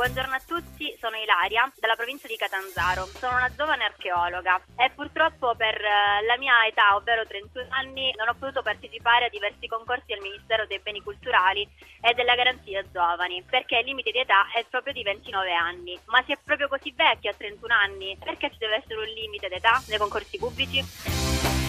Buongiorno a tutti, sono Ilaria dalla provincia di Catanzaro. Sono una giovane archeologa e purtroppo per eh, la mia età, ovvero 31 anni, non ho potuto partecipare a diversi concorsi al Ministero dei Beni Culturali e della Garanzia Giovani, perché il limite di età è proprio di 29 anni. Ma si è proprio così vecchi a 31 anni? Perché ci deve essere un limite d'età nei concorsi pubblici?